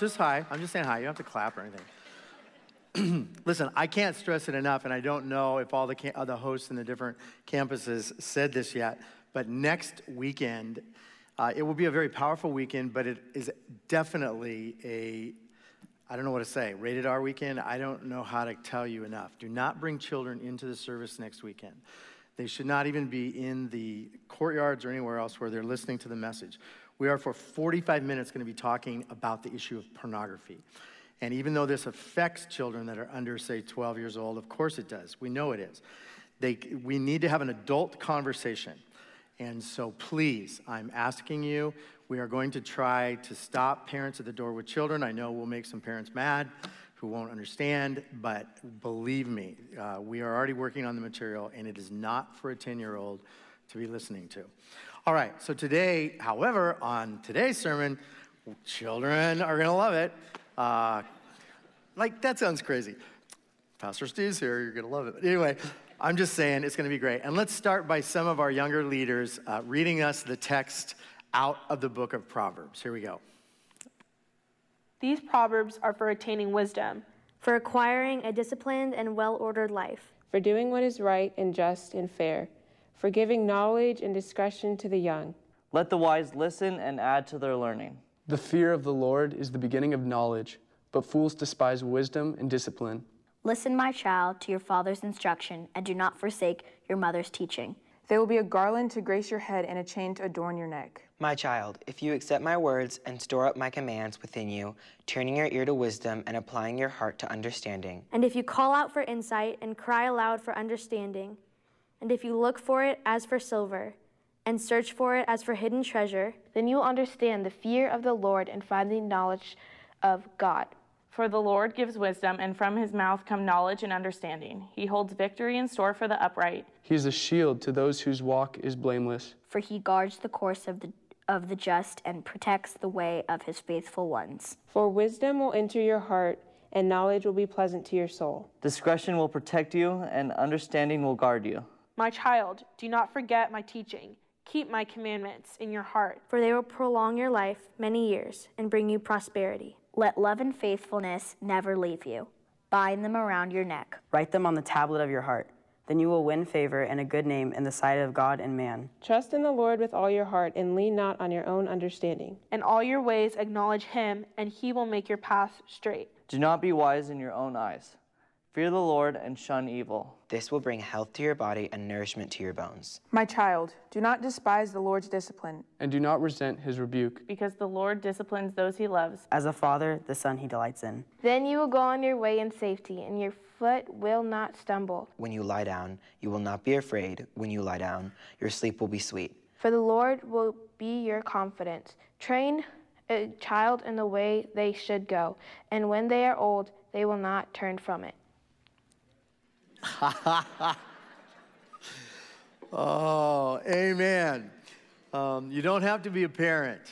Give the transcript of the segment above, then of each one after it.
just hi. I'm just saying hi. You don't have to clap or anything. Listen, I can't stress it enough, and I don't know if all the, cam- uh, the hosts in the different campuses said this yet, but next weekend, uh, it will be a very powerful weekend, but it is definitely a, I don't know what to say, rated R weekend. I don't know how to tell you enough. Do not bring children into the service next weekend. They should not even be in the courtyards or anywhere else where they're listening to the message. We are for 45 minutes going to be talking about the issue of pornography. And even though this affects children that are under, say, 12 years old, of course it does. We know it is. They, we need to have an adult conversation. And so, please, I'm asking you, we are going to try to stop parents at the door with children. I know we'll make some parents mad who won't understand, but believe me, uh, we are already working on the material, and it is not for a 10 year old to be listening to. All right, so today, however, on today's sermon, children are gonna love it. Uh, like, that sounds crazy. Pastor Steve's here, you're gonna love it. But anyway, I'm just saying it's gonna be great. And let's start by some of our younger leaders uh, reading us the text out of the book of Proverbs. Here we go. These proverbs are for attaining wisdom, for acquiring a disciplined and well ordered life, for doing what is right and just and fair, for giving knowledge and discretion to the young. Let the wise listen and add to their learning. The fear of the Lord is the beginning of knowledge, but fools despise wisdom and discipline. Listen, my child, to your father's instruction, and do not forsake your mother's teaching. They will be a garland to grace your head and a chain to adorn your neck. My child, if you accept my words and store up my commands within you, turning your ear to wisdom and applying your heart to understanding. And if you call out for insight and cry aloud for understanding, and if you look for it as for silver, and search for it as for hidden treasure, then you will understand the fear of the Lord and find the knowledge of God. For the Lord gives wisdom, and from his mouth come knowledge and understanding. He holds victory in store for the upright. He is a shield to those whose walk is blameless. For he guards the course of the of the just and protects the way of his faithful ones. For wisdom will enter your heart, and knowledge will be pleasant to your soul. Discretion will protect you, and understanding will guard you. My child, do not forget my teaching. Keep my commandments in your heart. For they will prolong your life many years and bring you prosperity. Let love and faithfulness never leave you. Bind them around your neck. Write them on the tablet of your heart. Then you will win favor and a good name in the sight of God and man. Trust in the Lord with all your heart and lean not on your own understanding. In all your ways acknowledge him, and he will make your path straight. Do not be wise in your own eyes. Fear the Lord and shun evil. This will bring health to your body and nourishment to your bones. My child, do not despise the Lord's discipline. And do not resent his rebuke. Because the Lord disciplines those he loves. As a father, the son he delights in. Then you will go on your way in safety, and your foot will not stumble. When you lie down, you will not be afraid. When you lie down, your sleep will be sweet. For the Lord will be your confidence. Train a child in the way they should go, and when they are old, they will not turn from it. oh, amen. Um, you don't have to be a parent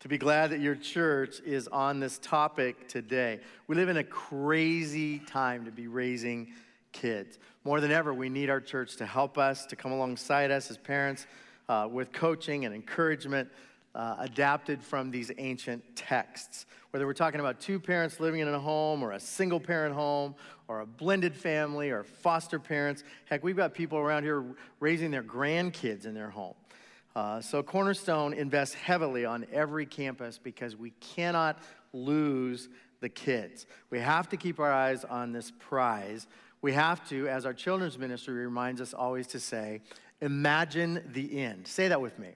to be glad that your church is on this topic today. We live in a crazy time to be raising kids. More than ever, we need our church to help us, to come alongside us as parents uh, with coaching and encouragement uh, adapted from these ancient texts. Whether we're talking about two parents living in a home or a single parent home or a blended family or foster parents. Heck, we've got people around here raising their grandkids in their home. Uh, so Cornerstone invests heavily on every campus because we cannot lose the kids. We have to keep our eyes on this prize. We have to, as our children's ministry reminds us always to say, imagine the end. Say that with me.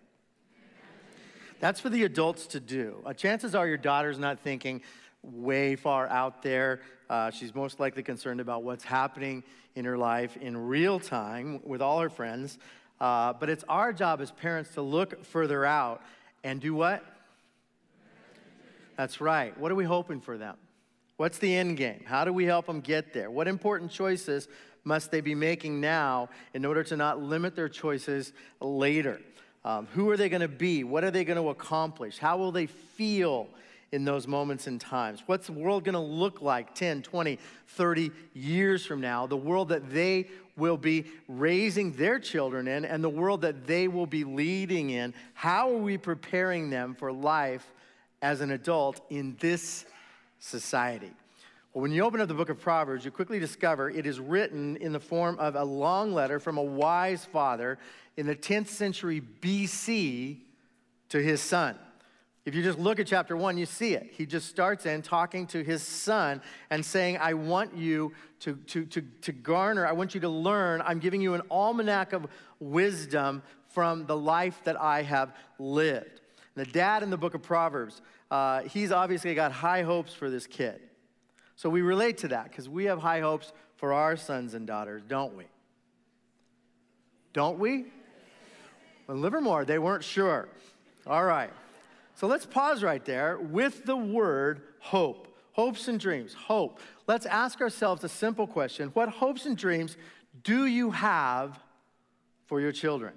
That's for the adults to do. Uh, chances are your daughter's not thinking way far out there. Uh, she's most likely concerned about what's happening in her life in real time with all her friends. Uh, but it's our job as parents to look further out and do what? That's right. What are we hoping for them? What's the end game? How do we help them get there? What important choices must they be making now in order to not limit their choices later? Um, who are they going to be? What are they going to accomplish? How will they feel in those moments and times? What's the world going to look like 10, 20, 30 years from now? The world that they will be raising their children in and the world that they will be leading in. How are we preparing them for life as an adult in this society? When you open up the book of Proverbs, you quickly discover it is written in the form of a long letter from a wise father in the 10th century BC to his son. If you just look at chapter one, you see it. He just starts in talking to his son and saying, I want you to, to, to, to garner, I want you to learn. I'm giving you an almanac of wisdom from the life that I have lived. The dad in the book of Proverbs, uh, he's obviously got high hopes for this kid. So we relate to that because we have high hopes for our sons and daughters, don't we? Don't we? Well, Livermore, they weren't sure. All right. So let's pause right there with the word hope. Hopes and dreams, hope. Let's ask ourselves a simple question What hopes and dreams do you have for your children?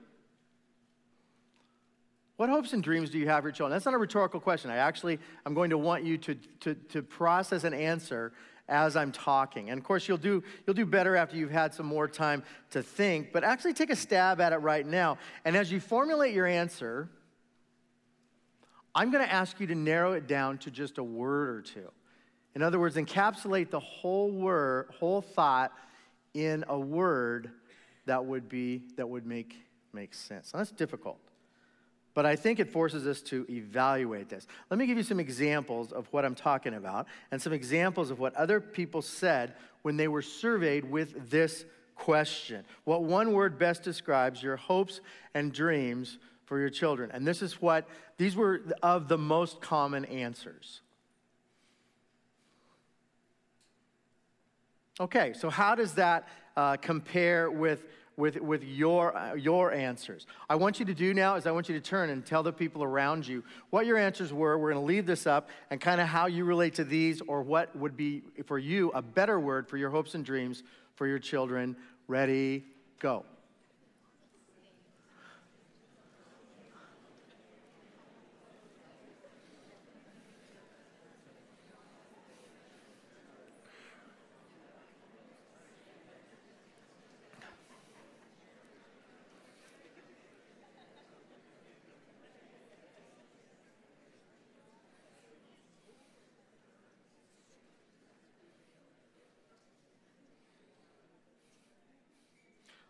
What hopes and dreams do you have for your children? That's not a rhetorical question. I actually, I'm going to want you to, to, to process an answer as I'm talking. And of course, you'll do, you'll do better after you've had some more time to think, but actually take a stab at it right now. And as you formulate your answer, I'm going to ask you to narrow it down to just a word or two. In other words, encapsulate the whole word, whole thought in a word that would be that would make make sense. Now, that's difficult. But I think it forces us to evaluate this. Let me give you some examples of what I'm talking about and some examples of what other people said when they were surveyed with this question. What one word best describes your hopes and dreams for your children. And this is what, these were of the most common answers. Okay, so how does that uh, compare with, with, with your, uh, your answers? I want you to do now is I want you to turn and tell the people around you what your answers were. We're going to leave this up and kind of how you relate to these or what would be for you a better word for your hopes and dreams for your children. Ready, go.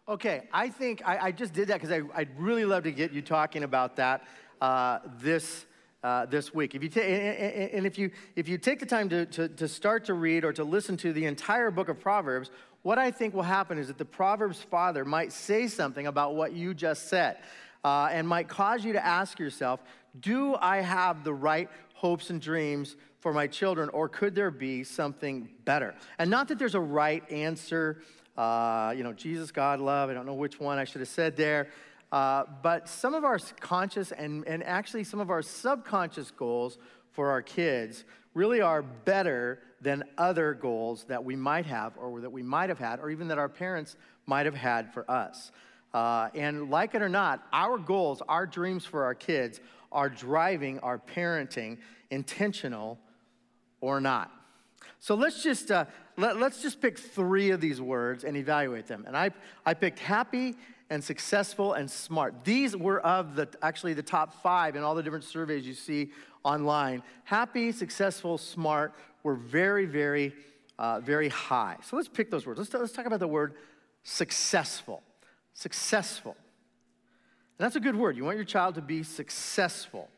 Okay, I think I, I just did that because I'd really love to get you talking about that uh, this, uh, this week. If you ta- and, if, you, if you take the time to, to, to start to read or to listen to the entire book of Proverbs, what I think will happen is that the Proverbs father might say something about what you just said uh, and might cause you to ask yourself, do I have the right hopes and dreams for my children, or could there be something better? And not that there's a right answer uh, you know, Jesus, God, love. I don't know which one I should have said there. Uh, but some of our conscious and, and actually some of our subconscious goals for our kids really are better than other goals that we might have or that we might have had or even that our parents might have had for us. Uh, and like it or not, our goals, our dreams for our kids are driving our parenting, intentional or not. So let's just, uh, let, us just pick three of these words and evaluate them. And I, I picked happy and successful and smart. These were of the, actually the top five in all the different surveys you see online. Happy, successful, smart were very, very, uh, very high. So let's pick those words. Let's, let's talk about the word successful. Successful. And that's a good word. You want your child to be successful.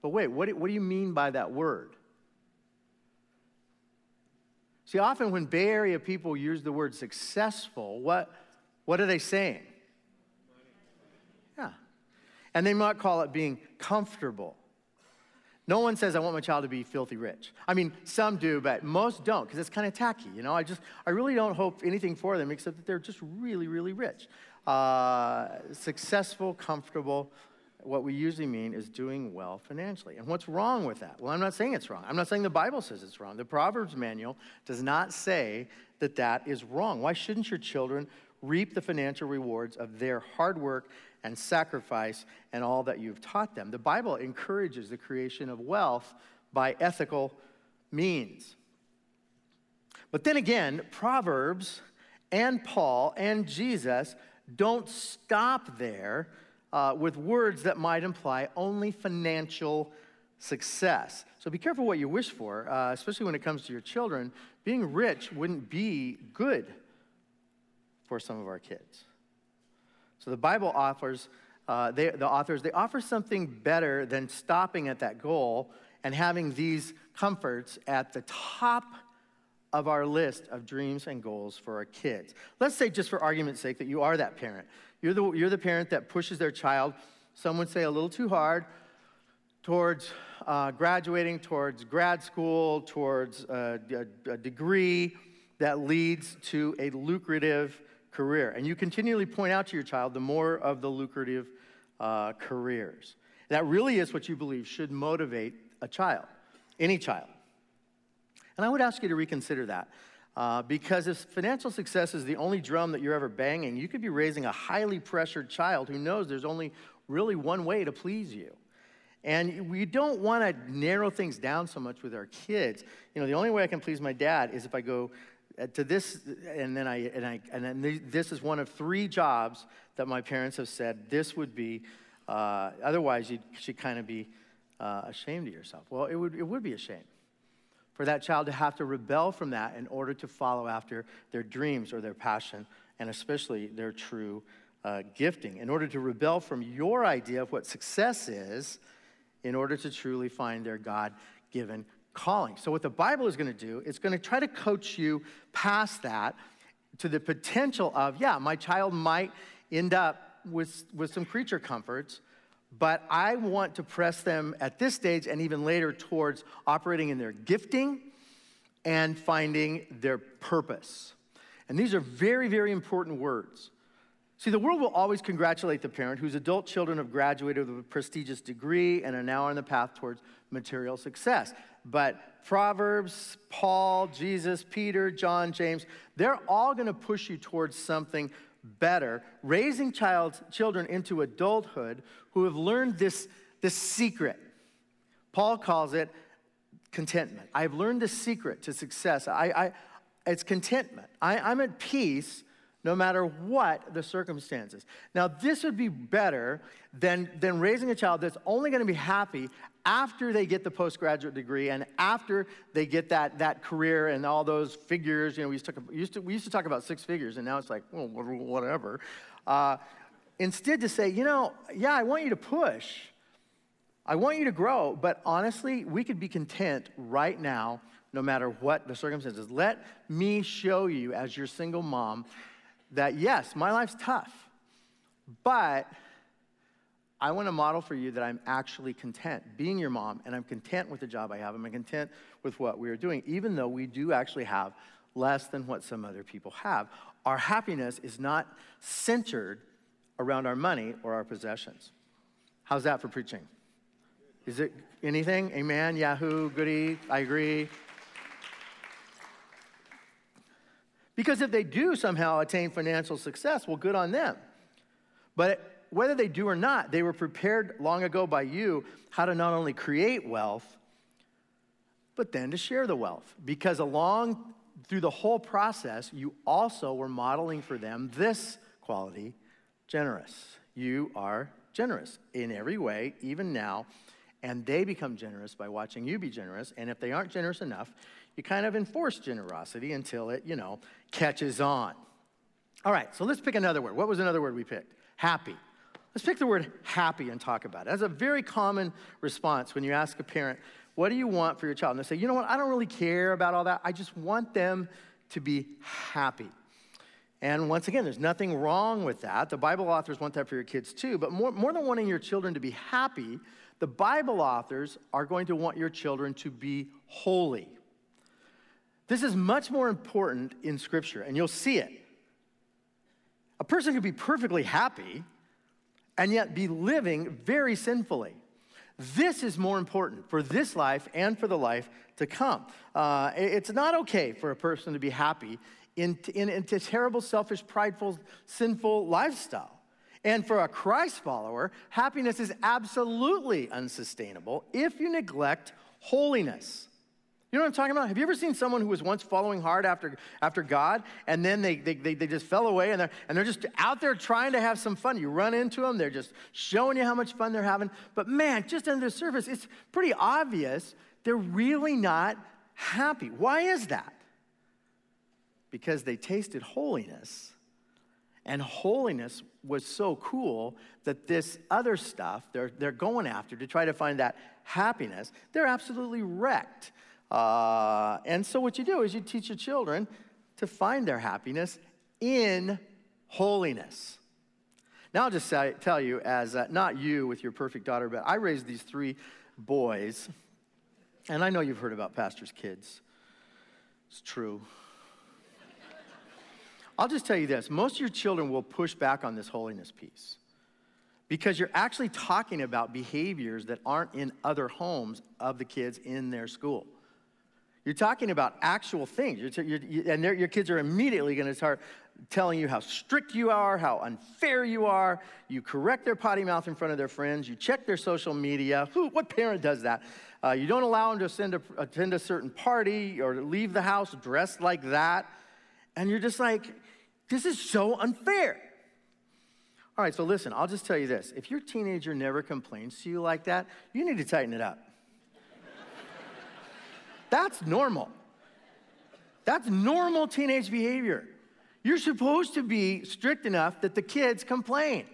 But wait, what do, what do you mean by that word? See, often when Bay Area people use the word successful, what, what are they saying? Yeah. And they might call it being comfortable. No one says, I want my child to be filthy rich. I mean, some do, but most don't because it's kind of tacky. You know, I just, I really don't hope anything for them except that they're just really, really rich. Uh, successful, comfortable, what we usually mean is doing well financially. And what's wrong with that? Well, I'm not saying it's wrong. I'm not saying the Bible says it's wrong. The Proverbs manual does not say that that is wrong. Why shouldn't your children reap the financial rewards of their hard work and sacrifice and all that you've taught them? The Bible encourages the creation of wealth by ethical means. But then again, Proverbs and Paul and Jesus don't stop there uh, with words that might imply only financial success. So be careful what you wish for, uh, especially when it comes to your children. Being rich wouldn't be good for some of our kids. So the Bible offers, uh, they, the authors, they offer something better than stopping at that goal and having these comforts at the top of our list of dreams and goals for our kids. Let's say, just for argument's sake, that you are that parent. You're the, you're the parent that pushes their child, some would say a little too hard, towards uh, graduating, towards grad school, towards a, a, a degree that leads to a lucrative career. And you continually point out to your child the more of the lucrative uh, careers. That really is what you believe should motivate a child, any child. And I would ask you to reconsider that. Uh, because if financial success is the only drum that you're ever banging, you could be raising a highly pressured child who knows there's only really one way to please you. And we don't want to narrow things down so much with our kids. You know, the only way I can please my dad is if I go uh, to this, and then I, and I, and then this is one of three jobs that my parents have said this would be. Uh, otherwise, you should kind of be uh, ashamed of yourself. Well, it would, it would be a shame for that child to have to rebel from that in order to follow after their dreams or their passion, and especially their true uh, gifting. In order to rebel from your idea of what success is, in order to truly find their God given calling. So, what the Bible is going to do, it's going to try to coach you past that to the potential of, yeah, my child might end up with, with some creature comforts, but I want to press them at this stage and even later towards operating in their gifting and finding their purpose. And these are very, very important words. See, the world will always congratulate the parent whose adult children have graduated with a prestigious degree and are now on the path towards material success. But Proverbs, Paul, Jesus, Peter, John, James, they're all going to push you towards something better, raising child, children into adulthood who have learned this, this secret. Paul calls it contentment. I've learned the secret to success. I, I, it's contentment. I, I'm at peace no matter what the circumstances. Now, this would be better than, than raising a child that's only going to be happy after they get the postgraduate degree and after they get that, that career and all those figures. You know, we used to, used to, we used to talk about six figures, and now it's like, well, whatever. Uh, instead, to say, you know, yeah, I want you to push. I want you to grow, but honestly, we could be content right now, no matter what the circumstances. Let me show you, as your single mom, that yes, my life's tough, but I want to model for you that I'm actually content being your mom, and I'm content with the job I have. I'm content with what we are doing, even though we do actually have less than what some other people have. Our happiness is not centered around our money or our possessions. How's that for preaching? Is it anything? Amen? Yahoo, goody, I agree. Because if they do somehow attain financial success, well, good on them. But whether they do or not, they were prepared long ago by you how to not only create wealth, but then to share the wealth. Because along through the whole process, you also were modeling for them this quality generous. You are generous in every way, even now. And they become generous by watching you be generous. And if they aren't generous enough, you kind of enforce generosity until it, you know, catches on. All right, so let's pick another word. What was another word we picked? Happy. Let's pick the word happy and talk about it. That's a very common response when you ask a parent, What do you want for your child? And they say, You know what? I don't really care about all that. I just want them to be happy. And once again, there's nothing wrong with that. The Bible authors want that for your kids too. But more, more than wanting your children to be happy, the Bible authors are going to want your children to be holy. This is much more important in Scripture, and you'll see it. A person could be perfectly happy and yet be living very sinfully. This is more important for this life and for the life to come. Uh, it's not okay for a person to be happy in, in, in a terrible, selfish, prideful, sinful lifestyle. And for a Christ follower, happiness is absolutely unsustainable if you neglect holiness. You know what I'm talking about? Have you ever seen someone who was once following hard after, after God and then they, they, they, they just fell away and they're, and they're just out there trying to have some fun? You run into them, they're just showing you how much fun they're having. But man, just under the surface, it's pretty obvious they're really not happy. Why is that? Because they tasted holiness. And holiness was so cool that this other stuff they're, they're going after to try to find that happiness, they're absolutely wrecked. Uh, and so, what you do is you teach your children to find their happiness in holiness. Now, I'll just say, tell you, as uh, not you with your perfect daughter, but I raised these three boys, and I know you've heard about pastors' kids. It's true. I'll just tell you this most of your children will push back on this holiness piece because you're actually talking about behaviors that aren't in other homes of the kids in their school. You're talking about actual things. You're, you're, you, and your kids are immediately going to start telling you how strict you are, how unfair you are. You correct their potty mouth in front of their friends. You check their social media. Who, what parent does that? Uh, you don't allow them to a, attend a certain party or leave the house dressed like that. And you're just like, this is so unfair. All right, so listen, I'll just tell you this. If your teenager never complains to you like that, you need to tighten it up. That's normal. That's normal teenage behavior. You're supposed to be strict enough that the kids complain.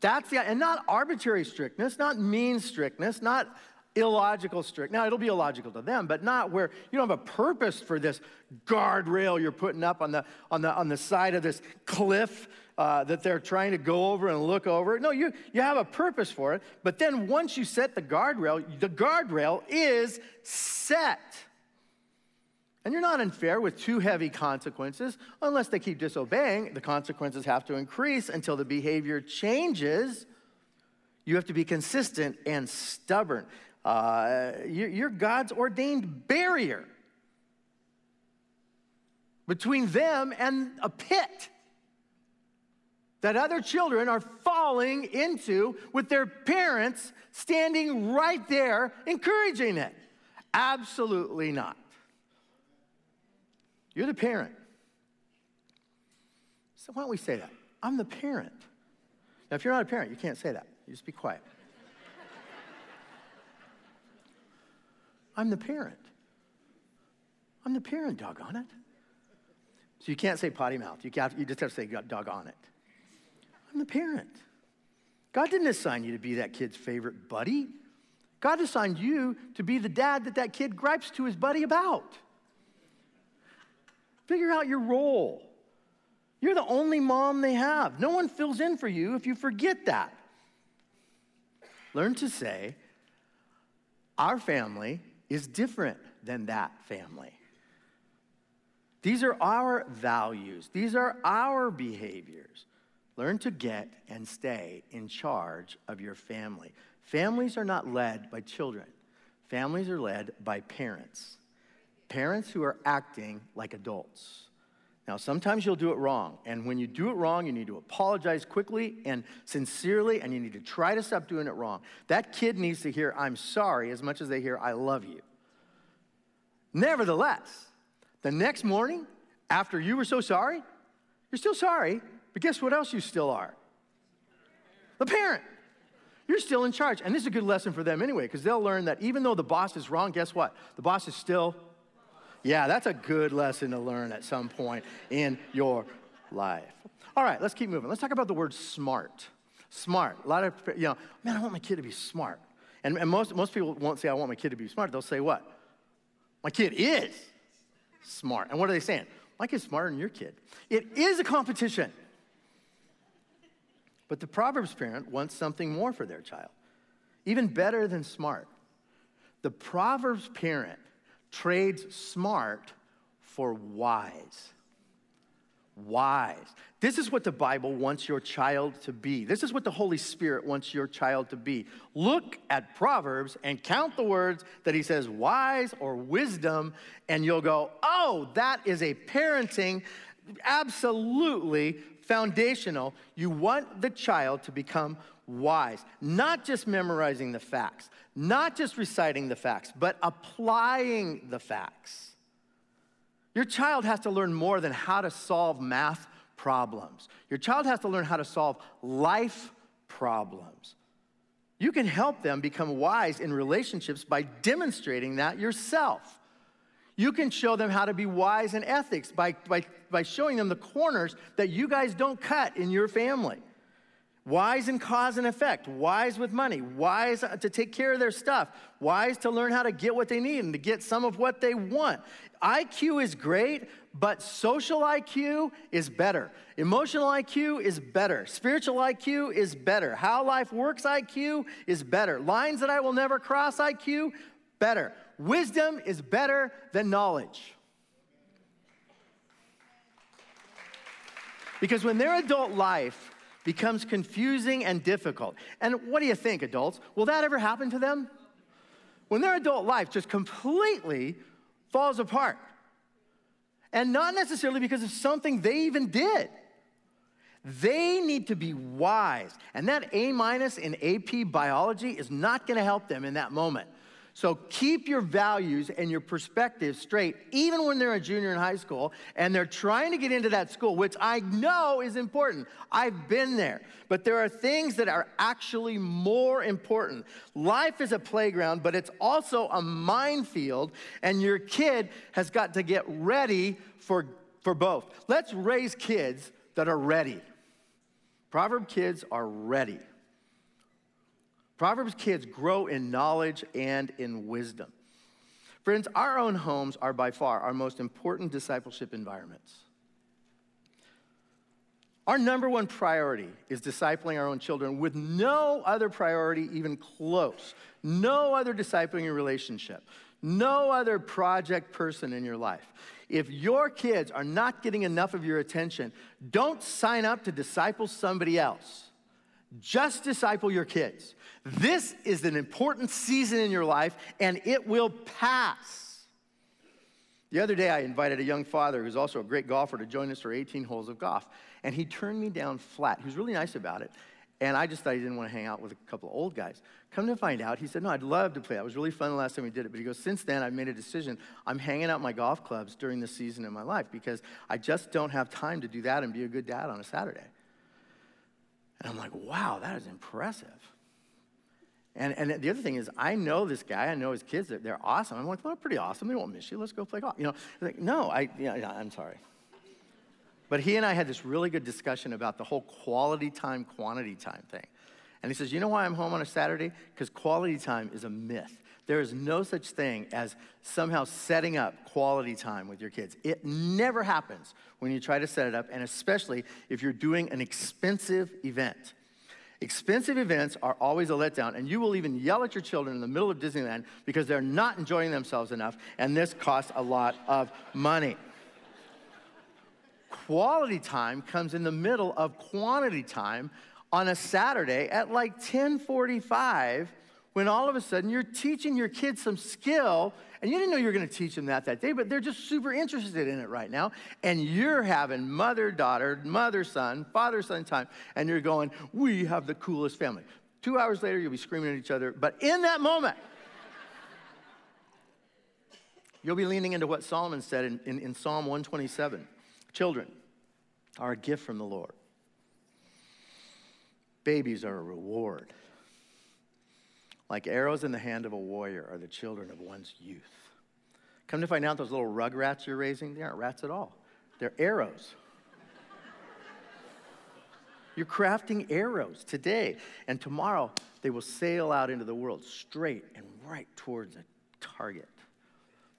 That's the, and not arbitrary strictness, not mean strictness, not illogical strict. Now, it'll be illogical to them, but not where you don't have a purpose for this guardrail you're putting up on the, on the, on the side of this cliff uh, that they're trying to go over and look over. No, you, you have a purpose for it. But then once you set the guardrail, the guardrail is set. And you're not unfair with too heavy consequences. Unless they keep disobeying, the consequences have to increase until the behavior changes. You have to be consistent and stubborn. Uh, you're God's ordained barrier between them and a pit that other children are falling into with their parents standing right there encouraging it. Absolutely not. You're the parent. So why don't we say that? I'm the parent. Now, if you're not a parent, you can't say that. You just be quiet. I'm the parent. I'm the parent, doggone it. So you can't say potty mouth. You, you just have to say doggone it. I'm the parent. God didn't assign you to be that kid's favorite buddy. God assigned you to be the dad that that kid gripes to his buddy about. Figure out your role. You're the only mom they have. No one fills in for you if you forget that. Learn to say, Our family is different than that family. These are our values, these are our behaviors. Learn to get and stay in charge of your family. Families are not led by children, families are led by parents. Parents who are acting like adults. Now, sometimes you'll do it wrong. And when you do it wrong, you need to apologize quickly and sincerely, and you need to try to stop doing it wrong. That kid needs to hear, I'm sorry, as much as they hear, I love you. Nevertheless, the next morning, after you were so sorry, you're still sorry, but guess what else you still are? The parent. You're still in charge. And this is a good lesson for them anyway, because they'll learn that even though the boss is wrong, guess what? The boss is still. Yeah, that's a good lesson to learn at some point in your life. All right, let's keep moving. Let's talk about the word smart. Smart. A lot of, you know, man, I want my kid to be smart. And, and most, most people won't say, I want my kid to be smart. They'll say, what? My kid is smart. And what are they saying? My kid's smarter than your kid. It is a competition. But the Proverbs parent wants something more for their child, even better than smart. The Proverbs parent trades smart for wise wise. This is what the Bible wants your child to be. This is what the Holy Spirit wants your child to be. Look at Proverbs and count the words that he says wise or wisdom, and you'll go, oh, that is a parenting absolutely foundational. You want the child to become wise, not just memorizing the facts, not just reciting the facts, but applying the facts. Your child has to learn more than how to solve math problems. Your child has to learn how to solve life problems. You can help them become wise in relationships by demonstrating that yourself. You can show them how to be wise in ethics by, by, by showing them the corners that you guys don't cut in your family. Wise in cause and effect, wise with money, wise to take care of their stuff, wise to learn how to get what they need and to get some of what they want. IQ is great, but social IQ is better. Emotional IQ is better. Spiritual IQ is better. How life works IQ is better. Lines that I will never cross IQ, better. Wisdom is better than knowledge. Because when their adult life becomes confusing and difficult, and what do you think, adults? Will that ever happen to them? When their adult life just completely falls apart, and not necessarily because of something they even did. They need to be wise. And that A minus in AP biology is not going to help them in that moment. So keep your values and your perspective straight, even when they're a junior in high school and they're trying to get into that school, which I know is important. I've been there. But there are things that are actually more important. Life is a playground, but it's also a minefield, and your kid has got to get ready for, for both. Let's raise kids that are ready. Proverb kids are ready. Proverbs kids grow in knowledge and in wisdom. Friends, our own homes are by far our most important discipleship environments. Our number one priority is discipling our own children with no other priority even close, no other discipling relationship, no other project person in your life. If your kids are not getting enough of your attention, don't sign up to disciple somebody else. Just disciple your kids. This is an important season in your life, and it will pass. The other day, I invited a young father who's also a great golfer to join us for 18 holes of golf, and he turned me down flat. He was really nice about it, and I just thought he didn't want to hang out with a couple of old guys. Come to find out, he said, No, I'd love to play. It was really fun the last time we did it. But he goes, Since then, I've made a decision. I'm hanging out my golf clubs during this season in my life because I just don't have time to do that and be a good dad on a Saturday. And I'm like, Wow, that is impressive. And, and the other thing is, I know this guy. I know his kids. They're, they're awesome. I'm like, well, they're pretty awesome. They won't miss you. Let's go play golf. You know, like, no, I, yeah, I'm sorry. But he and I had this really good discussion about the whole quality time, quantity time thing. And he says, you know why I'm home on a Saturday? Because quality time is a myth. There is no such thing as somehow setting up quality time with your kids. It never happens when you try to set it up, and especially if you're doing an expensive event. Expensive events are always a letdown, and you will even yell at your children in the middle of Disneyland because they're not enjoying themselves enough, and this costs a lot of money. Quality time comes in the middle of quantity time on a Saturday at like 1045 when all of a sudden you're teaching your kids some skill and you didn't know you were going to teach them that that day, but they're just super interested in it right now. And you're having mother daughter, mother son, father son time, and you're going, We have the coolest family. Two hours later, you'll be screaming at each other. But in that moment, you'll be leaning into what Solomon said in, in, in Psalm 127 Children are a gift from the Lord, babies are a reward. Like arrows in the hand of a warrior are the children of one's youth. Come to find out, those little rug rats you're raising, they aren't rats at all. They're arrows. You're crafting arrows today, and tomorrow they will sail out into the world straight and right towards a target.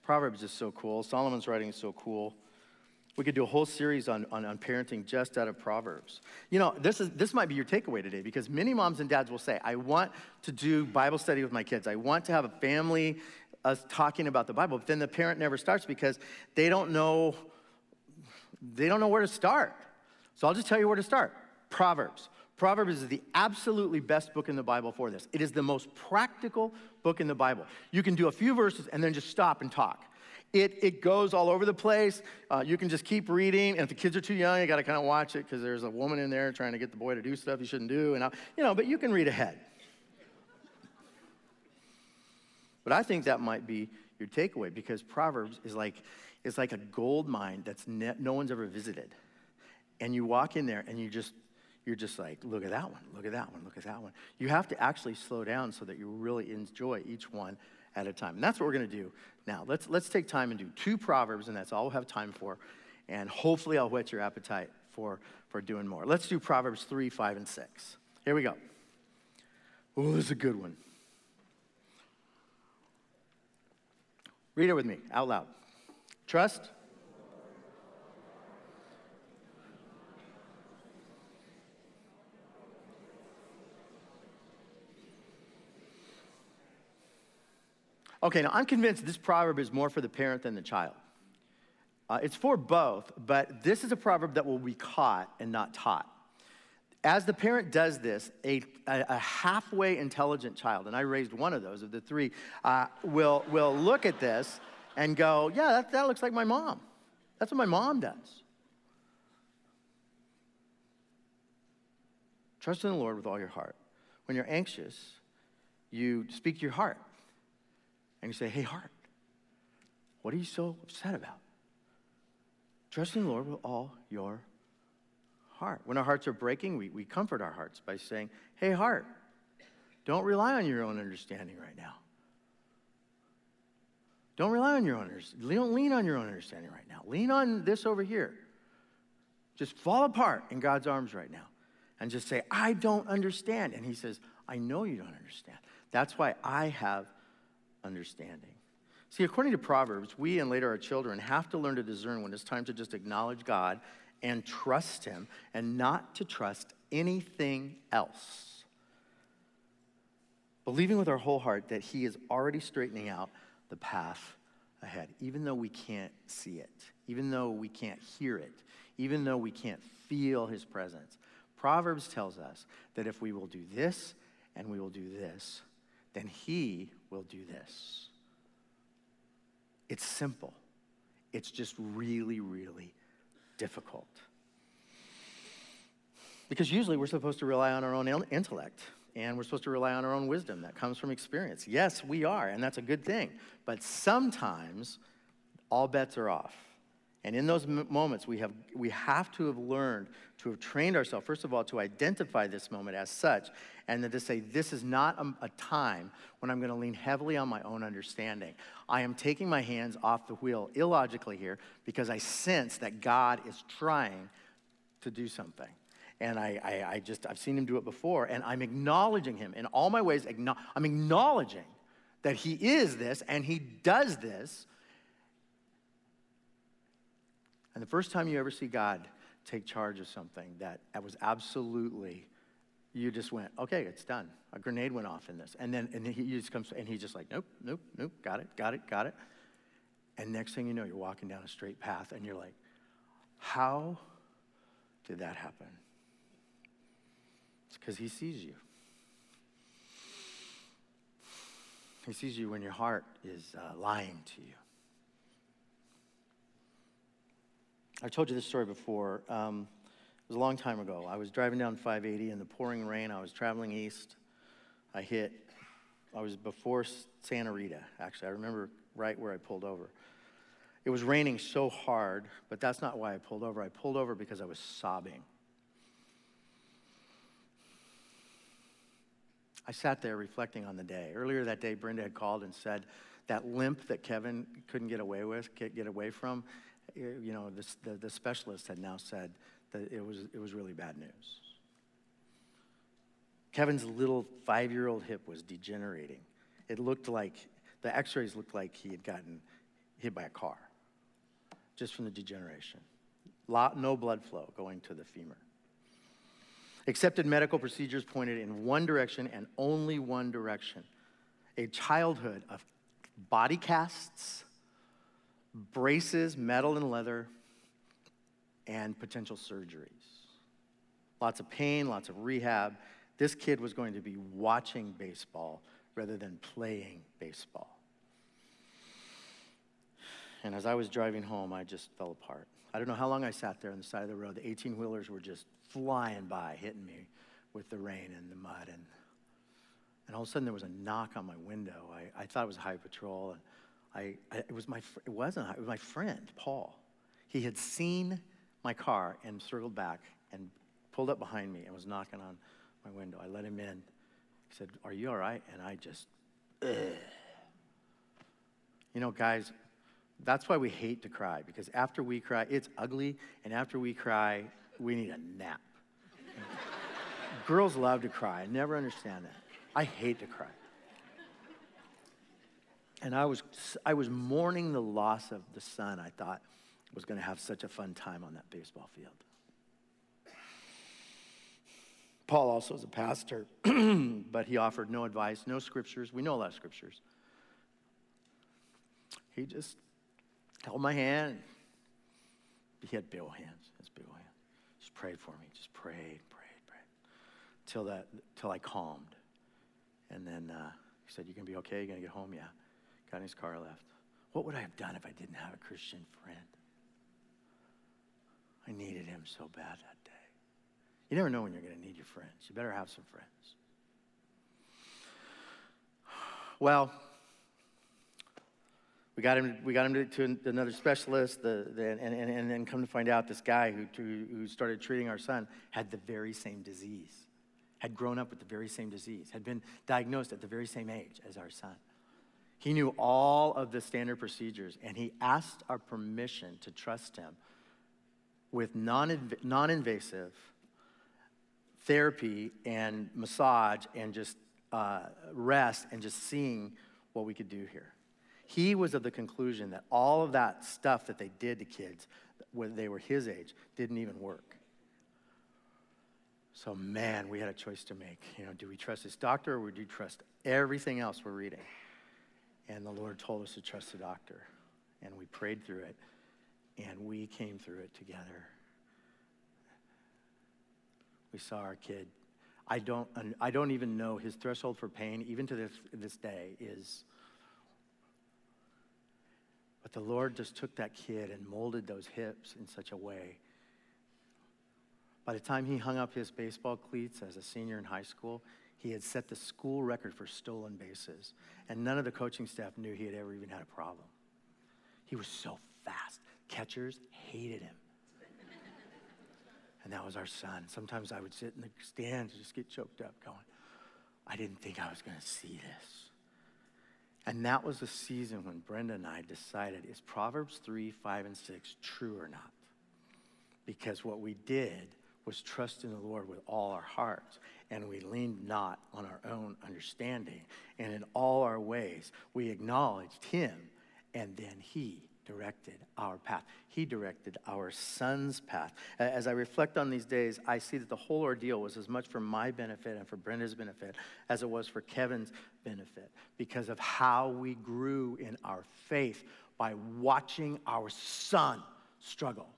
Proverbs is so cool. Solomon's writing is so cool. We could do a whole series on, on, on, parenting just out of Proverbs. You know, this, is, this might be your takeaway today because many moms and dads will say, I want to do Bible study with my kids. I want to have a family us talking about the Bible. But then the parent never starts because they don't know, they don't know where to start. So I'll just tell you where to start. Proverbs. Proverbs is the absolutely best book in the Bible for this. It is the most practical book in the Bible. You can do a few verses and then just stop and talk. It, it goes all over the place. Uh, you can just keep reading. And if the kids are too young, you got to kind of watch it because there's a woman in there trying to get the boy to do stuff he shouldn't do. And, I, you know, but you can read ahead. But I think that might be your takeaway because Proverbs is like, it's like a gold mine that's ne- no one's ever visited. And you walk in there and you just, you're just like, look at that one, look at that one, look at that one. You have to actually slow down so that you really enjoy each one at a time. And that's what we're going to do now. Let's, let's take time and do two Proverbs, and that's all we'll have time for. And hopefully, I'll whet your appetite for, for doing more. Let's do Proverbs 3, 5, and 6. Here we go. Oh, this is a good one. Read it with me out loud. Trust. Okay, now I'm convinced this proverb is more for the parent than the child. Uh, it's for both, but this is a proverb that will be caught and not taught. As the parent does this, a, a halfway intelligent child, and I raised one of those of the three, uh, will, will look at this and go, Yeah, that, that looks like my mom. That's what my mom does. Trust in the Lord with all your heart. When you're anxious, you speak your heart and you say, Hey, heart, what are you so upset about? Trust in the Lord with all your heart. When our hearts are breaking, we, we comfort our hearts by saying, Hey, heart, don't rely on your own understanding right now. Don't rely on your own understanding. Don't lean on your own understanding right now. Lean on this over here. Just fall apart in God's arms right now and just say, I don't understand. And He says, I know you don't understand. That's why I have understanding. See, according to Proverbs, we and later our children have to learn to discern when it's time to just acknowledge God and trust Him and not to trust anything else. Believing with our whole heart that He is already straightening out the path ahead, even though we can't see it, even though we can't hear it, even though we can't feel His presence. Proverbs tells us that if we will do this and we will do this, then He will do this. It's simple, it's just really, really difficult. Because usually we're supposed to rely on our own intellect and we're supposed to rely on our own wisdom that comes from experience. Yes, we are, and that's a good thing. But sometimes all bets are off. And in those moments, we have, we have to have learned to have trained ourselves, first of all, to identify this moment as such, and then to say, this is not a, a time when I'm going to lean heavily on my own understanding. I am taking my hands off the wheel illogically here because I sense that God is trying to do something. And I, I, I just, I've seen him do it before, and I'm acknowledging him in all my ways. I'm acknowledging that he is this and he does this and the first time you ever see God take charge of something that was absolutely, you just went, okay, it's done. A grenade went off in this. And then, and he just comes, and he's just like, nope, nope, nope, got it, got it, got it. And next thing you know, you're walking down a straight path, and you're like, how did that happen? It's because he sees you. He sees you when your heart is uh, lying to you. I told you this story before. Um, it was a long time ago. I was driving down 580 in the pouring rain. I was traveling east. I hit, I was before Santa Rita, actually. I remember right where I pulled over. It was raining so hard, but that's not why I pulled over. I pulled over because I was sobbing. I sat there reflecting on the day. Earlier that day, Brenda had called and said that limp that Kevin couldn't get away with, get away from, you know, this, the, the specialist had now said that it was, it was really bad news. Kevin's little five year old hip was degenerating. It looked like, the x rays looked like he had gotten hit by a car just from the degeneration. Lot, no blood flow going to the femur. Accepted medical procedures pointed in one direction and only one direction a childhood of body casts braces, metal and leather, and potential surgeries. Lots of pain, lots of rehab. This kid was going to be watching baseball rather than playing baseball. And as I was driving home, I just fell apart. I don't know how long I sat there on the side of the road. The 18 wheelers were just flying by, hitting me with the rain and the mud. And, and all of a sudden, there was a knock on my window. I, I thought it was High Patrol. And I, I, it, was my, it wasn't, it was my friend, Paul. He had seen my car and circled back and pulled up behind me and was knocking on my window. I let him in. He said, Are you all right? And I just, Ugh. You know, guys, that's why we hate to cry because after we cry, it's ugly, and after we cry, we need a nap. Girls love to cry. I never understand that. I hate to cry. And I was, I was mourning the loss of the son I thought was going to have such a fun time on that baseball field. Paul also is a pastor, but he offered no advice, no scriptures. We know a lot of scriptures. He just held my hand. He had big old hands. His big old hands. Just prayed for me. Just prayed, prayed, prayed. Till that, till I calmed. And then uh, he said, "You're gonna be okay? You're gonna get home?" Yeah. Got in his car, left. What would I have done if I didn't have a Christian friend? I needed him so bad that day. You never know when you're going to need your friends. You better have some friends. Well, we got him, we got him to, to another specialist, the, the, and, and, and then come to find out this guy who, who started treating our son had the very same disease, had grown up with the very same disease, had been diagnosed at the very same age as our son. He knew all of the standard procedures, and he asked our permission to trust him with non invasive therapy and massage and just uh, rest and just seeing what we could do here. He was of the conclusion that all of that stuff that they did to kids when they were his age didn't even work. So, man, we had a choice to make. You know, do we trust this doctor or would you trust everything else we're reading? And the Lord told us to trust the doctor. And we prayed through it, and we came through it together. We saw our kid. I don't, I don't even know his threshold for pain, even to this, this day, is. But the Lord just took that kid and molded those hips in such a way. By the time he hung up his baseball cleats as a senior in high school, he had set the school record for stolen bases, and none of the coaching staff knew he had ever even had a problem. He was so fast. Catchers hated him. and that was our son. Sometimes I would sit in the stands and just get choked up, going, I didn't think I was going to see this. And that was the season when Brenda and I decided is Proverbs 3, 5, and 6 true or not? Because what we did was trust in the Lord with all our hearts, and we leaned not on our own understanding. And in all our ways, we acknowledged Him, and then He directed our path. He directed our son's path. As I reflect on these days, I see that the whole ordeal was as much for my benefit and for Brenda's benefit as it was for Kevin's benefit because of how we grew in our faith by watching our son struggle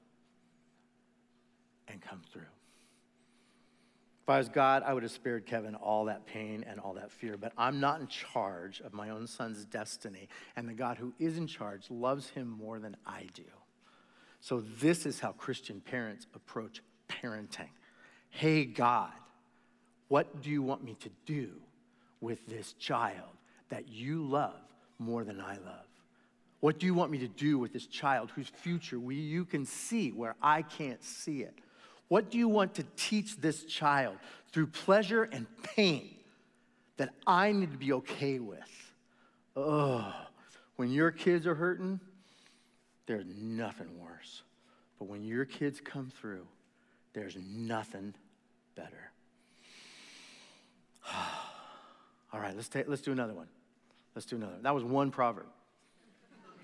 and come through. If I was God, I would have spared Kevin all that pain and all that fear. But I'm not in charge of my own son's destiny. And the God who is in charge loves him more than I do. So, this is how Christian parents approach parenting. Hey, God, what do you want me to do with this child that you love more than I love? What do you want me to do with this child whose future we, you can see where I can't see it? What do you want to teach this child through pleasure and pain that I need to be okay with? Oh, when your kids are hurting, there's nothing worse. But when your kids come through, there's nothing better. All right, let's, take, let's do another one. Let's do another. That was one proverb.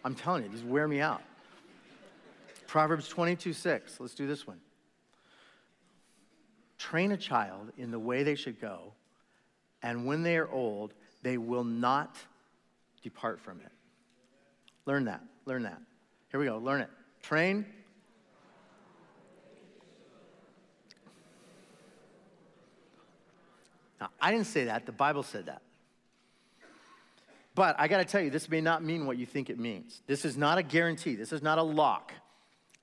I'm telling you, these wear me out. Proverbs 22 6. Let's do this one. Train a child in the way they should go, and when they are old, they will not depart from it. Learn that. Learn that. Here we go. Learn it. Train. Now, I didn't say that. The Bible said that. But I got to tell you, this may not mean what you think it means. This is not a guarantee, this is not a lock.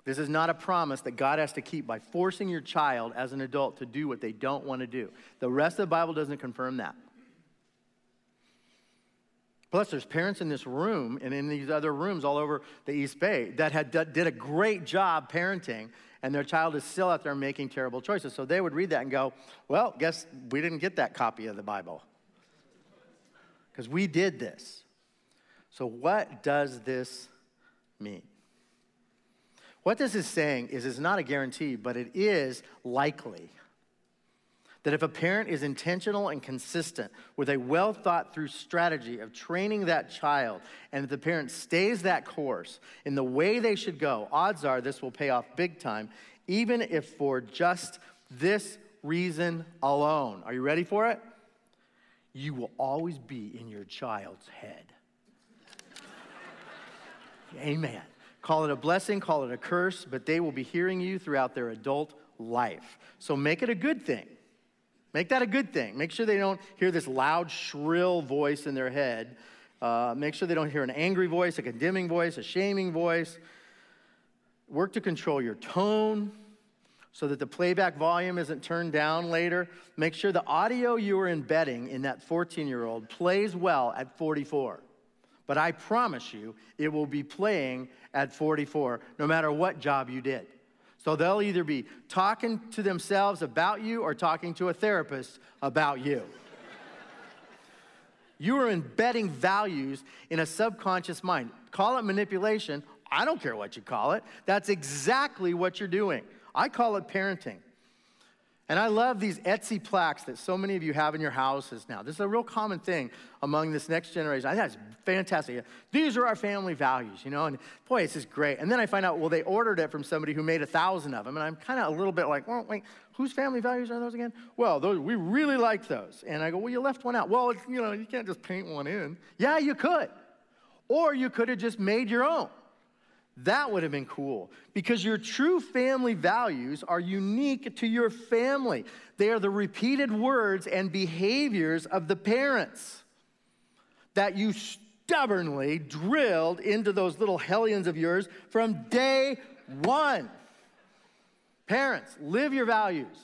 This is not a promise that God has to keep by forcing your child as an adult to do what they don't want to do. The rest of the Bible doesn't confirm that. Plus, there's parents in this room and in these other rooms all over the East Bay that had did a great job parenting, and their child is still out there making terrible choices. So they would read that and go, "Well, guess we didn't get that copy of the Bible because we did this." So, what does this mean? What this is saying is it's not a guarantee, but it is likely that if a parent is intentional and consistent with a well thought through strategy of training that child, and if the parent stays that course in the way they should go, odds are this will pay off big time, even if for just this reason alone. Are you ready for it? You will always be in your child's head. Amen. Call it a blessing, call it a curse, but they will be hearing you throughout their adult life. So make it a good thing. Make that a good thing. Make sure they don't hear this loud, shrill voice in their head. Uh, make sure they don't hear an angry voice, a condemning voice, a shaming voice. Work to control your tone so that the playback volume isn't turned down later. Make sure the audio you are embedding in that 14 year old plays well at 44. But I promise you, it will be playing at 44, no matter what job you did. So they'll either be talking to themselves about you or talking to a therapist about you. you are embedding values in a subconscious mind. Call it manipulation. I don't care what you call it. That's exactly what you're doing. I call it parenting. And I love these Etsy plaques that so many of you have in your houses now. This is a real common thing among this next generation. I think it's fantastic. These are our family values, you know, and boy, this is great. And then I find out, well, they ordered it from somebody who made a thousand of them. And I'm kind of a little bit like, well, wait, whose family values are those again? Well, those, we really like those. And I go, well, you left one out. Well, you know, you can't just paint one in. Yeah, you could. Or you could have just made your own. That would have been cool because your true family values are unique to your family. They are the repeated words and behaviors of the parents that you stubbornly drilled into those little hellions of yours from day one. Parents, live your values.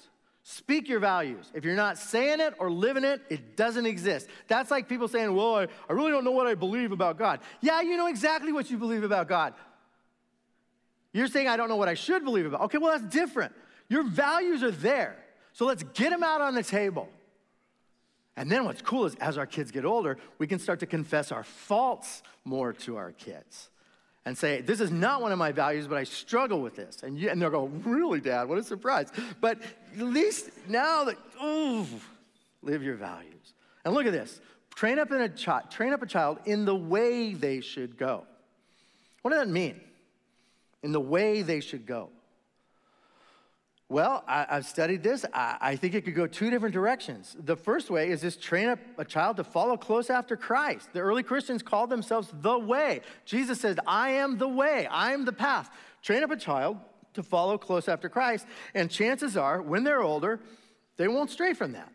Speak your values. If you're not saying it or living it, it doesn't exist. That's like people saying, Well, I, I really don't know what I believe about God. Yeah, you know exactly what you believe about God. You're saying, I don't know what I should believe about. Okay, well, that's different. Your values are there. So let's get them out on the table. And then what's cool is as our kids get older, we can start to confess our faults more to our kids and say, This is not one of my values, but I struggle with this. And, you, and they'll go, Really, Dad? What a surprise. But at least now that, ooh, live your values. And look at this train up, in a chi- train up a child in the way they should go. What does that mean? In the way they should go? Well, I, have studied this. I, I, think it could go two different directions. The first way is just train up a child to follow close after Christ. The early Christians called themselves the way. Jesus says, I am the way, I am the path. Train up a child to follow close after Christ, and chances are, when they're older, they won't stray from that.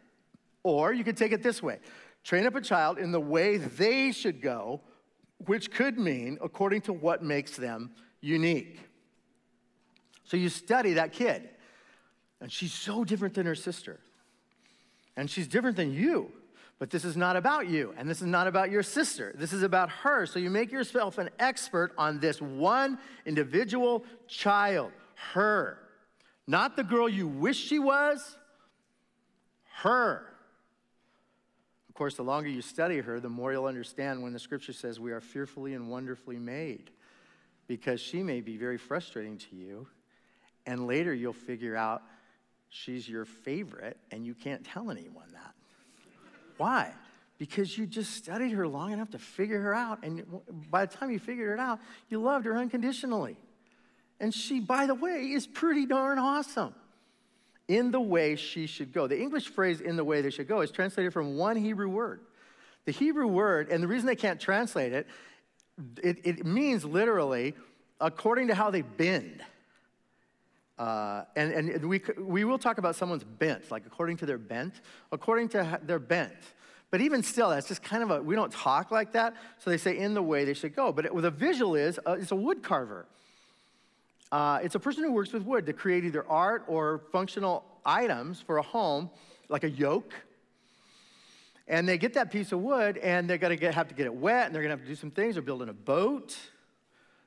Or you could take it this way train up a child in the way they should go, which could mean according to what makes them unique. So you study that kid, and she's so different than her sister. And she's different than you. But this is not about you, and this is not about your sister. This is about her. So you make yourself an expert on this one individual child, her. Not the girl you wish she was, her. Of course, the longer you study her, the more you'll understand when the scripture says we are fearfully and wonderfully made because she may be very frustrating to you. And later you'll figure out she's your favorite and you can't tell anyone that. Why? Because you just studied her long enough to figure her out. And by the time you figured it out, you loved her unconditionally. And she, by the way, is pretty darn awesome in the way she should go. The English phrase in the way they should go is translated from one Hebrew word. The Hebrew word, and the reason they can't translate it it, it means literally according to how they bend. Uh, and and we, we will talk about someone's bent, like according to their bent, according to their bent. But even still, that's just kind of a, we don't talk like that. So they say in the way they should go. But it, a visual is, uh, it's a wood carver. Uh, it's a person who works with wood to create either art or functional items for a home, like a yoke. And they get that piece of wood and they're gonna get, have to get it wet and they're gonna have to do some things. They're building a boat.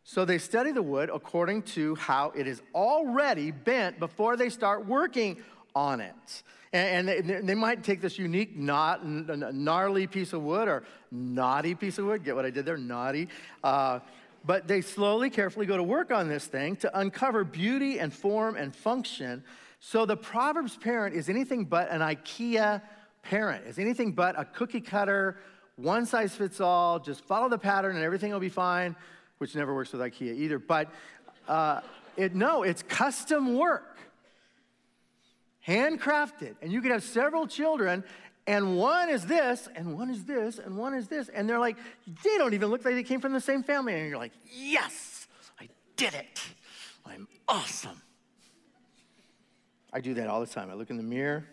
So they study the wood according to how it is already bent before they start working on it. And, they, might take this unique, not, gnarly piece of wood or knotty piece of wood. Get what I did there? Knotty. Uh, but they slowly, carefully go to work on this thing to uncover beauty and form and function. So the Proverbs parent is anything but an IKEA parent, is anything but a cookie cutter, one size fits all, just follow the pattern and everything will be fine, which never works with IKEA either. But uh, it, no, it's custom work handcrafted. And you could have several children, and one is this, and one is this, and one is this. And they're like, they don't even look like they came from the same family. And you're like, yes, I did it. I'm awesome. I do that all the time. I look in the mirror.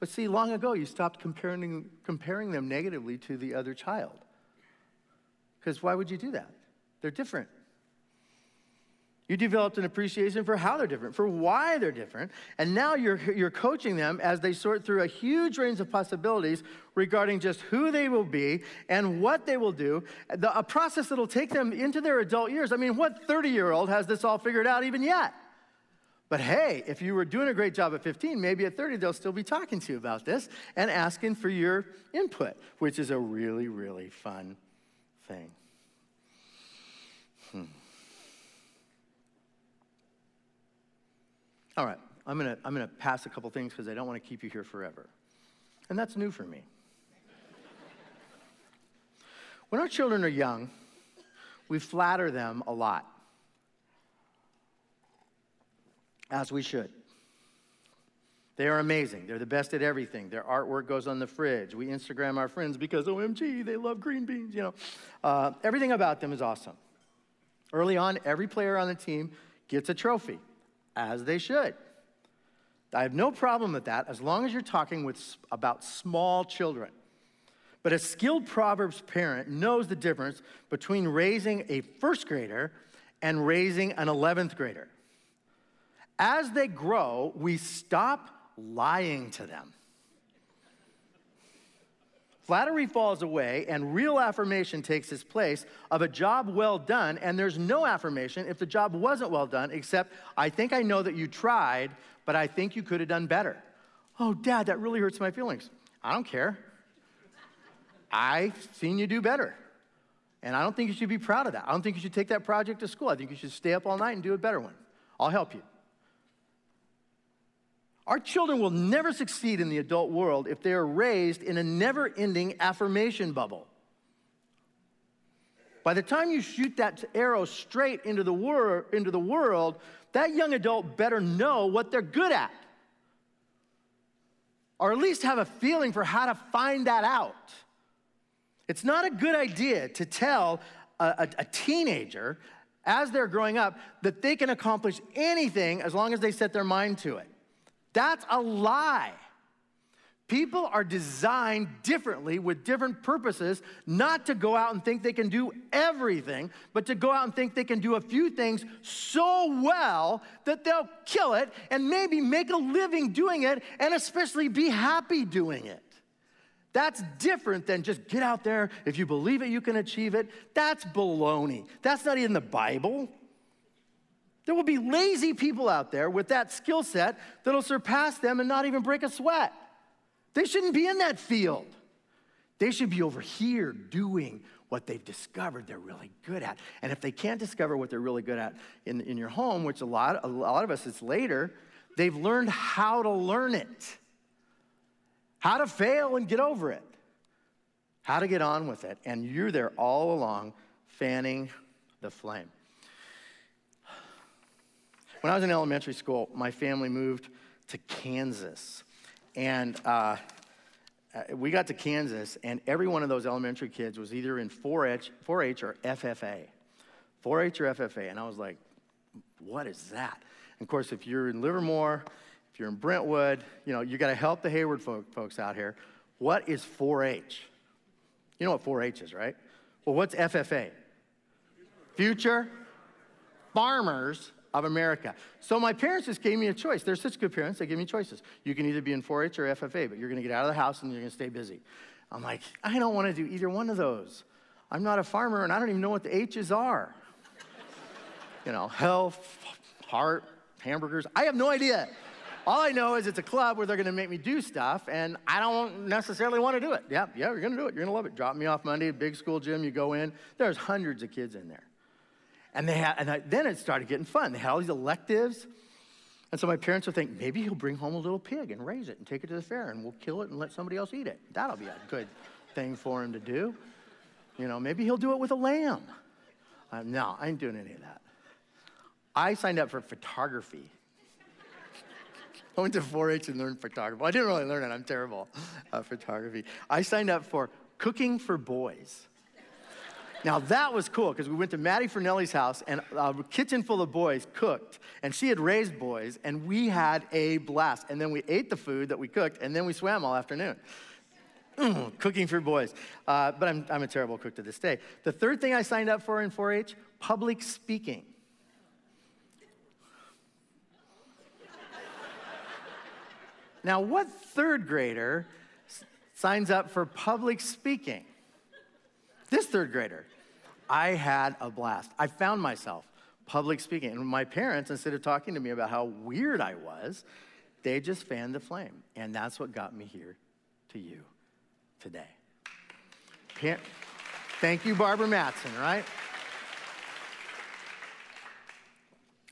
But see, long ago, you stopped comparing, comparing them negatively to the other child. Because why would you do that? They're different. You developed an appreciation for how they're different, for why they're different, and now you're, you're coaching them as they sort through a huge range of possibilities regarding just who they will be and what they will do, the, a process that'll take them into their adult years. I mean, what 30 year old has this all figured out even yet? But hey, if you were doing a great job at 15, maybe at 30 they'll still be talking to you about this and asking for your input, which is a really, really fun thing. Hmm. All right, I'm gonna, I'm gonna pass a couple things because I don't want to keep you here forever. And that's new for me. when our children are young, we flatter them a lot, as we should. They are amazing. They're the best at everything. Their artwork goes on the fridge. We Instagram our friends because, OMG, they love green beans, you know. Uh, everything about them is awesome. Early on, every player on the team gets a trophy as they should. I have no problem with that as long as you're talking with, about small children. But a skilled Proverbs parent knows the difference between raising a first grader and raising an 11th grader. As they grow, we stop lying to them. Flattery falls away, and real affirmation takes its place of a job well done, and there's no affirmation if the job wasn't well done, except, I think I know that you tried, but I think you could have done better. Oh, Dad, that really hurts my feelings. I don't care. I've seen you do better. And I don't think you should be proud of that. I don't think you should take that project to school. I think you should stay up all night and do a better one. I'll help you. Our children will never succeed in the adult world if they are raised in a never ending affirmation bubble. By the time you shoot that arrow straight into the, wor- into the world, that young adult better know what they're good at. Or at least have a feeling for how to find that out. It's not a good idea to tell a, a, a teenager as they're growing up that they can accomplish anything as long as they set their mind to it. That's a lie. People are designed differently with different purposes, not to go out and think they can do everything, but to go out and think they can do a few things so well that they'll kill it and maybe make a living doing it and especially be happy doing it. That's different than just get out there. If you believe it, you can achieve it. That's baloney. That's not in the Bible. There will be lazy people out there with that skill set that'll surpass them and not even break a sweat. They shouldn't be in that field. They should be over here doing what they've discovered they're really good at. And if they can't discover what they're really good at in, in your home, which a lot, a lot of us it's later, they've learned how to learn it, how to fail and get over it, how to get on with it. And you're there all along fanning the flame. When I was in elementary school, my family moved to Kansas. And uh, we got to Kansas, and every one of those elementary kids was either in 4-H, 4-H or FFA. 4-H or FFA. And I was like, what is that? And of course, if you're in Livermore, if if you're in Brentwood, you know, you got to help the Hayward folk, folks out here. What is 4 H? You know what 4 H is, right? Well, what's FFA? Future Farmers of America. So my parents just gave me a choice. They're such good parents, they give me choices. You can either be in 4 H or FFA, but you're going to get out of the house and you're going to stay busy. I'm like, I don't want to do either one of those. I'm not a farmer and I don't even know what the H's are. you know, health, heart, hamburgers. I have no idea. All I know is it's a club where they're going to make me do stuff, and I don't necessarily want to do it. Yeah, yeah, you're going to do it. You're going to love it. Drop me off Monday, big school gym. You go in. There's hundreds of kids in there, and they had, and then it started getting fun. They had all these electives, and so my parents would think maybe he'll bring home a little pig and raise it and take it to the fair, and we'll kill it and let somebody else eat it. That'll be a good thing for him to do. You know, maybe he'll do it with a lamb. Uh, no, I ain't doing any of that. I signed up for photography. I went to 4 H and learned photography. I didn't really learn it, I'm terrible at photography. I signed up for cooking for boys. Now that was cool because we went to Maddie Fernelli's house and a kitchen full of boys cooked, and she had raised boys, and we had a blast. And then we ate the food that we cooked, and then we swam all afternoon. Mm, cooking for boys. Uh, but I'm, I'm a terrible cook to this day. The third thing I signed up for in 4 H public speaking. Now, what third grader signs up for public speaking? This third grader. I had a blast. I found myself public speaking. And my parents, instead of talking to me about how weird I was, they just fanned the flame. And that's what got me here to you today. Thank you, Barbara Matson, right?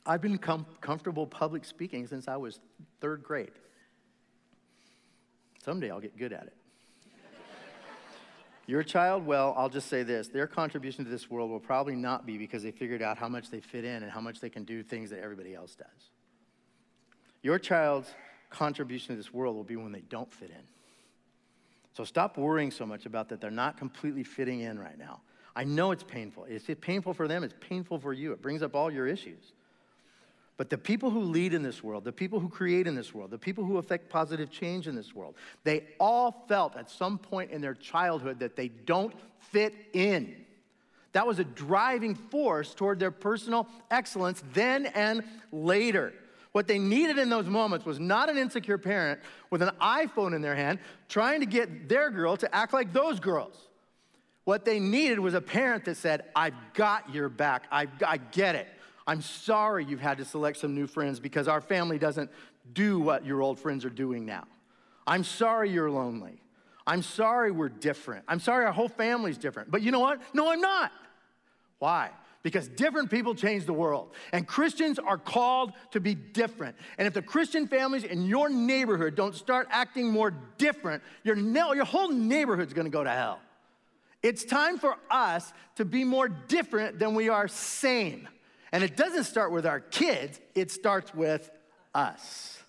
I've been com- comfortable public speaking since I was third grade. Someday I'll get good at it. Your child, well, I'll just say this their contribution to this world will probably not be because they figured out how much they fit in and how much they can do things that everybody else does. Your child's contribution to this world will be when they don't fit in. So stop worrying so much about that they're not completely fitting in right now. I know it's painful. It's painful for them, it's painful for you. It brings up all your issues. But the people who lead in this world, the people who create in this world, the people who affect positive change in this world, they all felt at some point in their childhood that they don't fit in. That was a driving force toward their personal excellence then and later. What they needed in those moments was not an insecure parent with an iPhone in their hand trying to get their girl to act like those girls. What they needed was a parent that said, I've got your back. I, I get it. I'm sorry you've had to select some new friends because our family doesn't do what your old friends are doing now. I'm sorry you're lonely. I'm sorry we're different. I'm sorry our whole family's different. But you know what? No, I'm not. Why? Because different people change the world. And Christians are called to be different. And if the Christian families in your neighborhood don't start acting more different, your, your whole neighborhood's gonna go to hell. It's time for us to be more different than we are same. And it doesn't start with our kids, it starts with us.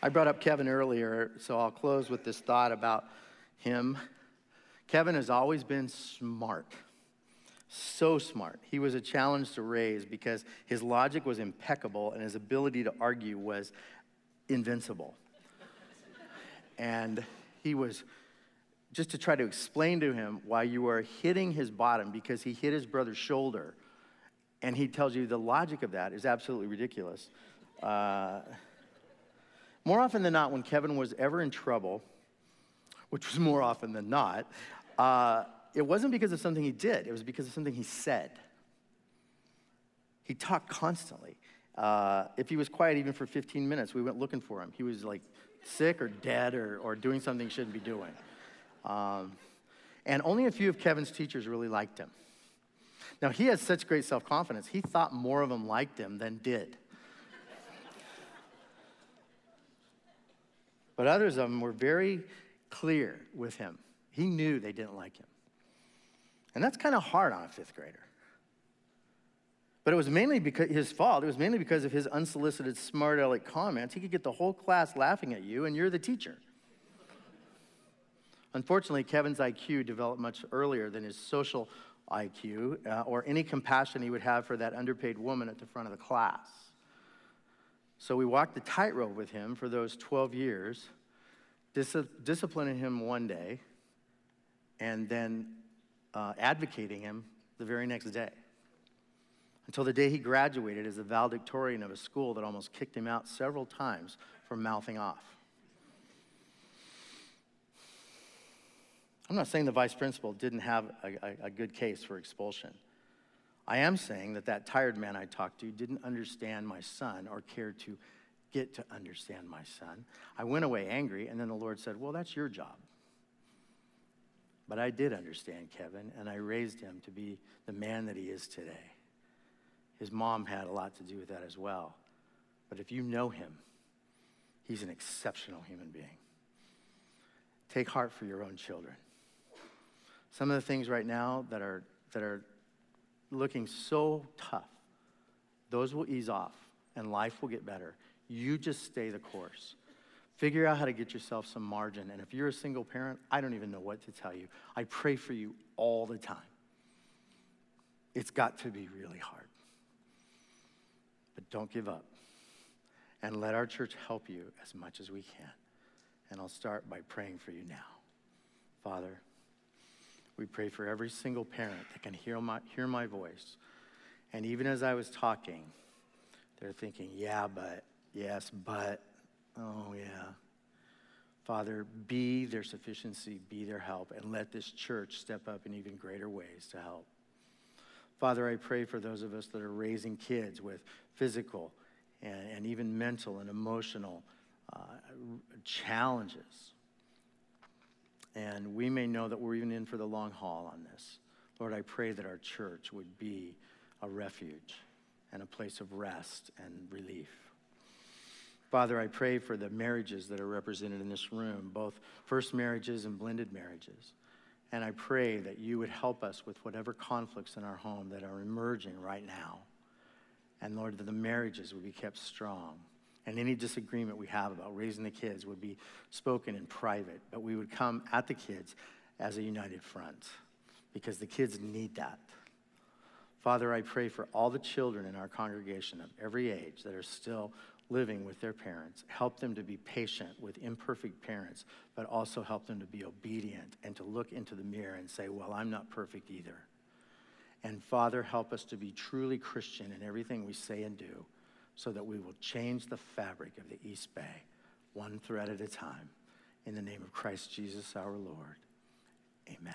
I brought up Kevin earlier, so I'll close with this thought about him. Kevin has always been smart, so smart. He was a challenge to raise because his logic was impeccable and his ability to argue was invincible. and he was just to try to explain to him why you are hitting his bottom because he hit his brother's shoulder. And he tells you the logic of that is absolutely ridiculous. Uh, more often than not, when Kevin was ever in trouble, which was more often than not, uh, it wasn't because of something he did, it was because of something he said. He talked constantly. Uh, if he was quiet even for 15 minutes, we went looking for him. He was like sick or dead or, or doing something he shouldn't be doing. Um, and only a few of Kevin's teachers really liked him. Now, he had such great self confidence, he thought more of them liked him than did. but others of them were very clear with him. He knew they didn't like him. And that's kind of hard on a fifth grader. But it was mainly because his fault. It was mainly because of his unsolicited smart aleck comments. He could get the whole class laughing at you, and you're the teacher. Unfortunately, Kevin's IQ developed much earlier than his social IQ uh, or any compassion he would have for that underpaid woman at the front of the class. So we walked the tightrope with him for those 12 years, dis- disciplining him one day, and then uh, advocating him the very next day. Until the day he graduated as a valedictorian of a school that almost kicked him out several times for mouthing off. I'm not saying the vice principal didn't have a, a, a, good case for expulsion. I am saying that that tired man I talked to didn't understand my son or care to get to understand my son. I went away angry, and then the Lord said, Well, that's your job. But I did understand Kevin, and I raised him to be the man that he is today. His mom had a lot to do with that as well. But if you know him, he's an exceptional human being. Take heart for your own children. Some of the things right now that are, that are looking so tough, those will ease off and life will get better. You just stay the course. Figure out how to get yourself some margin. And if you're a single parent, I don't even know what to tell you. I pray for you all the time. It's got to be really hard. But don't give up. And let our church help you as much as we can. And I'll start by praying for you now. Father, we pray for every single parent that can hear my, hear my voice. And even as I was talking, they're thinking, yeah, but, yes, but, oh, yeah. Father, be their sufficiency, be their help, and let this church step up in even greater ways to help. Father, I pray for those of us that are raising kids with physical and, and even mental and emotional uh, challenges. And we may know that we're even in for the long haul on this. Lord, I pray that our church would be a refuge and a place of rest and relief. Father, I pray for the marriages that are represented in this room, both first marriages and blended marriages. And I pray that you would help us with whatever conflicts in our home that are emerging right now. And Lord, that the marriages would be kept strong. And any disagreement we have about raising the kids would be spoken in private, but we would come at the kids as a united front because the kids need that. Father, I pray for all the children in our congregation of every age that are still living with their parents. Help them to be patient with imperfect parents, but also help them to be obedient and to look into the mirror and say, Well, I'm not perfect either. And Father, help us to be truly Christian in everything we say and do so that we will change the fabric of the East Bay, one thread at a time. In the name of Christ Jesus our Lord. Amen.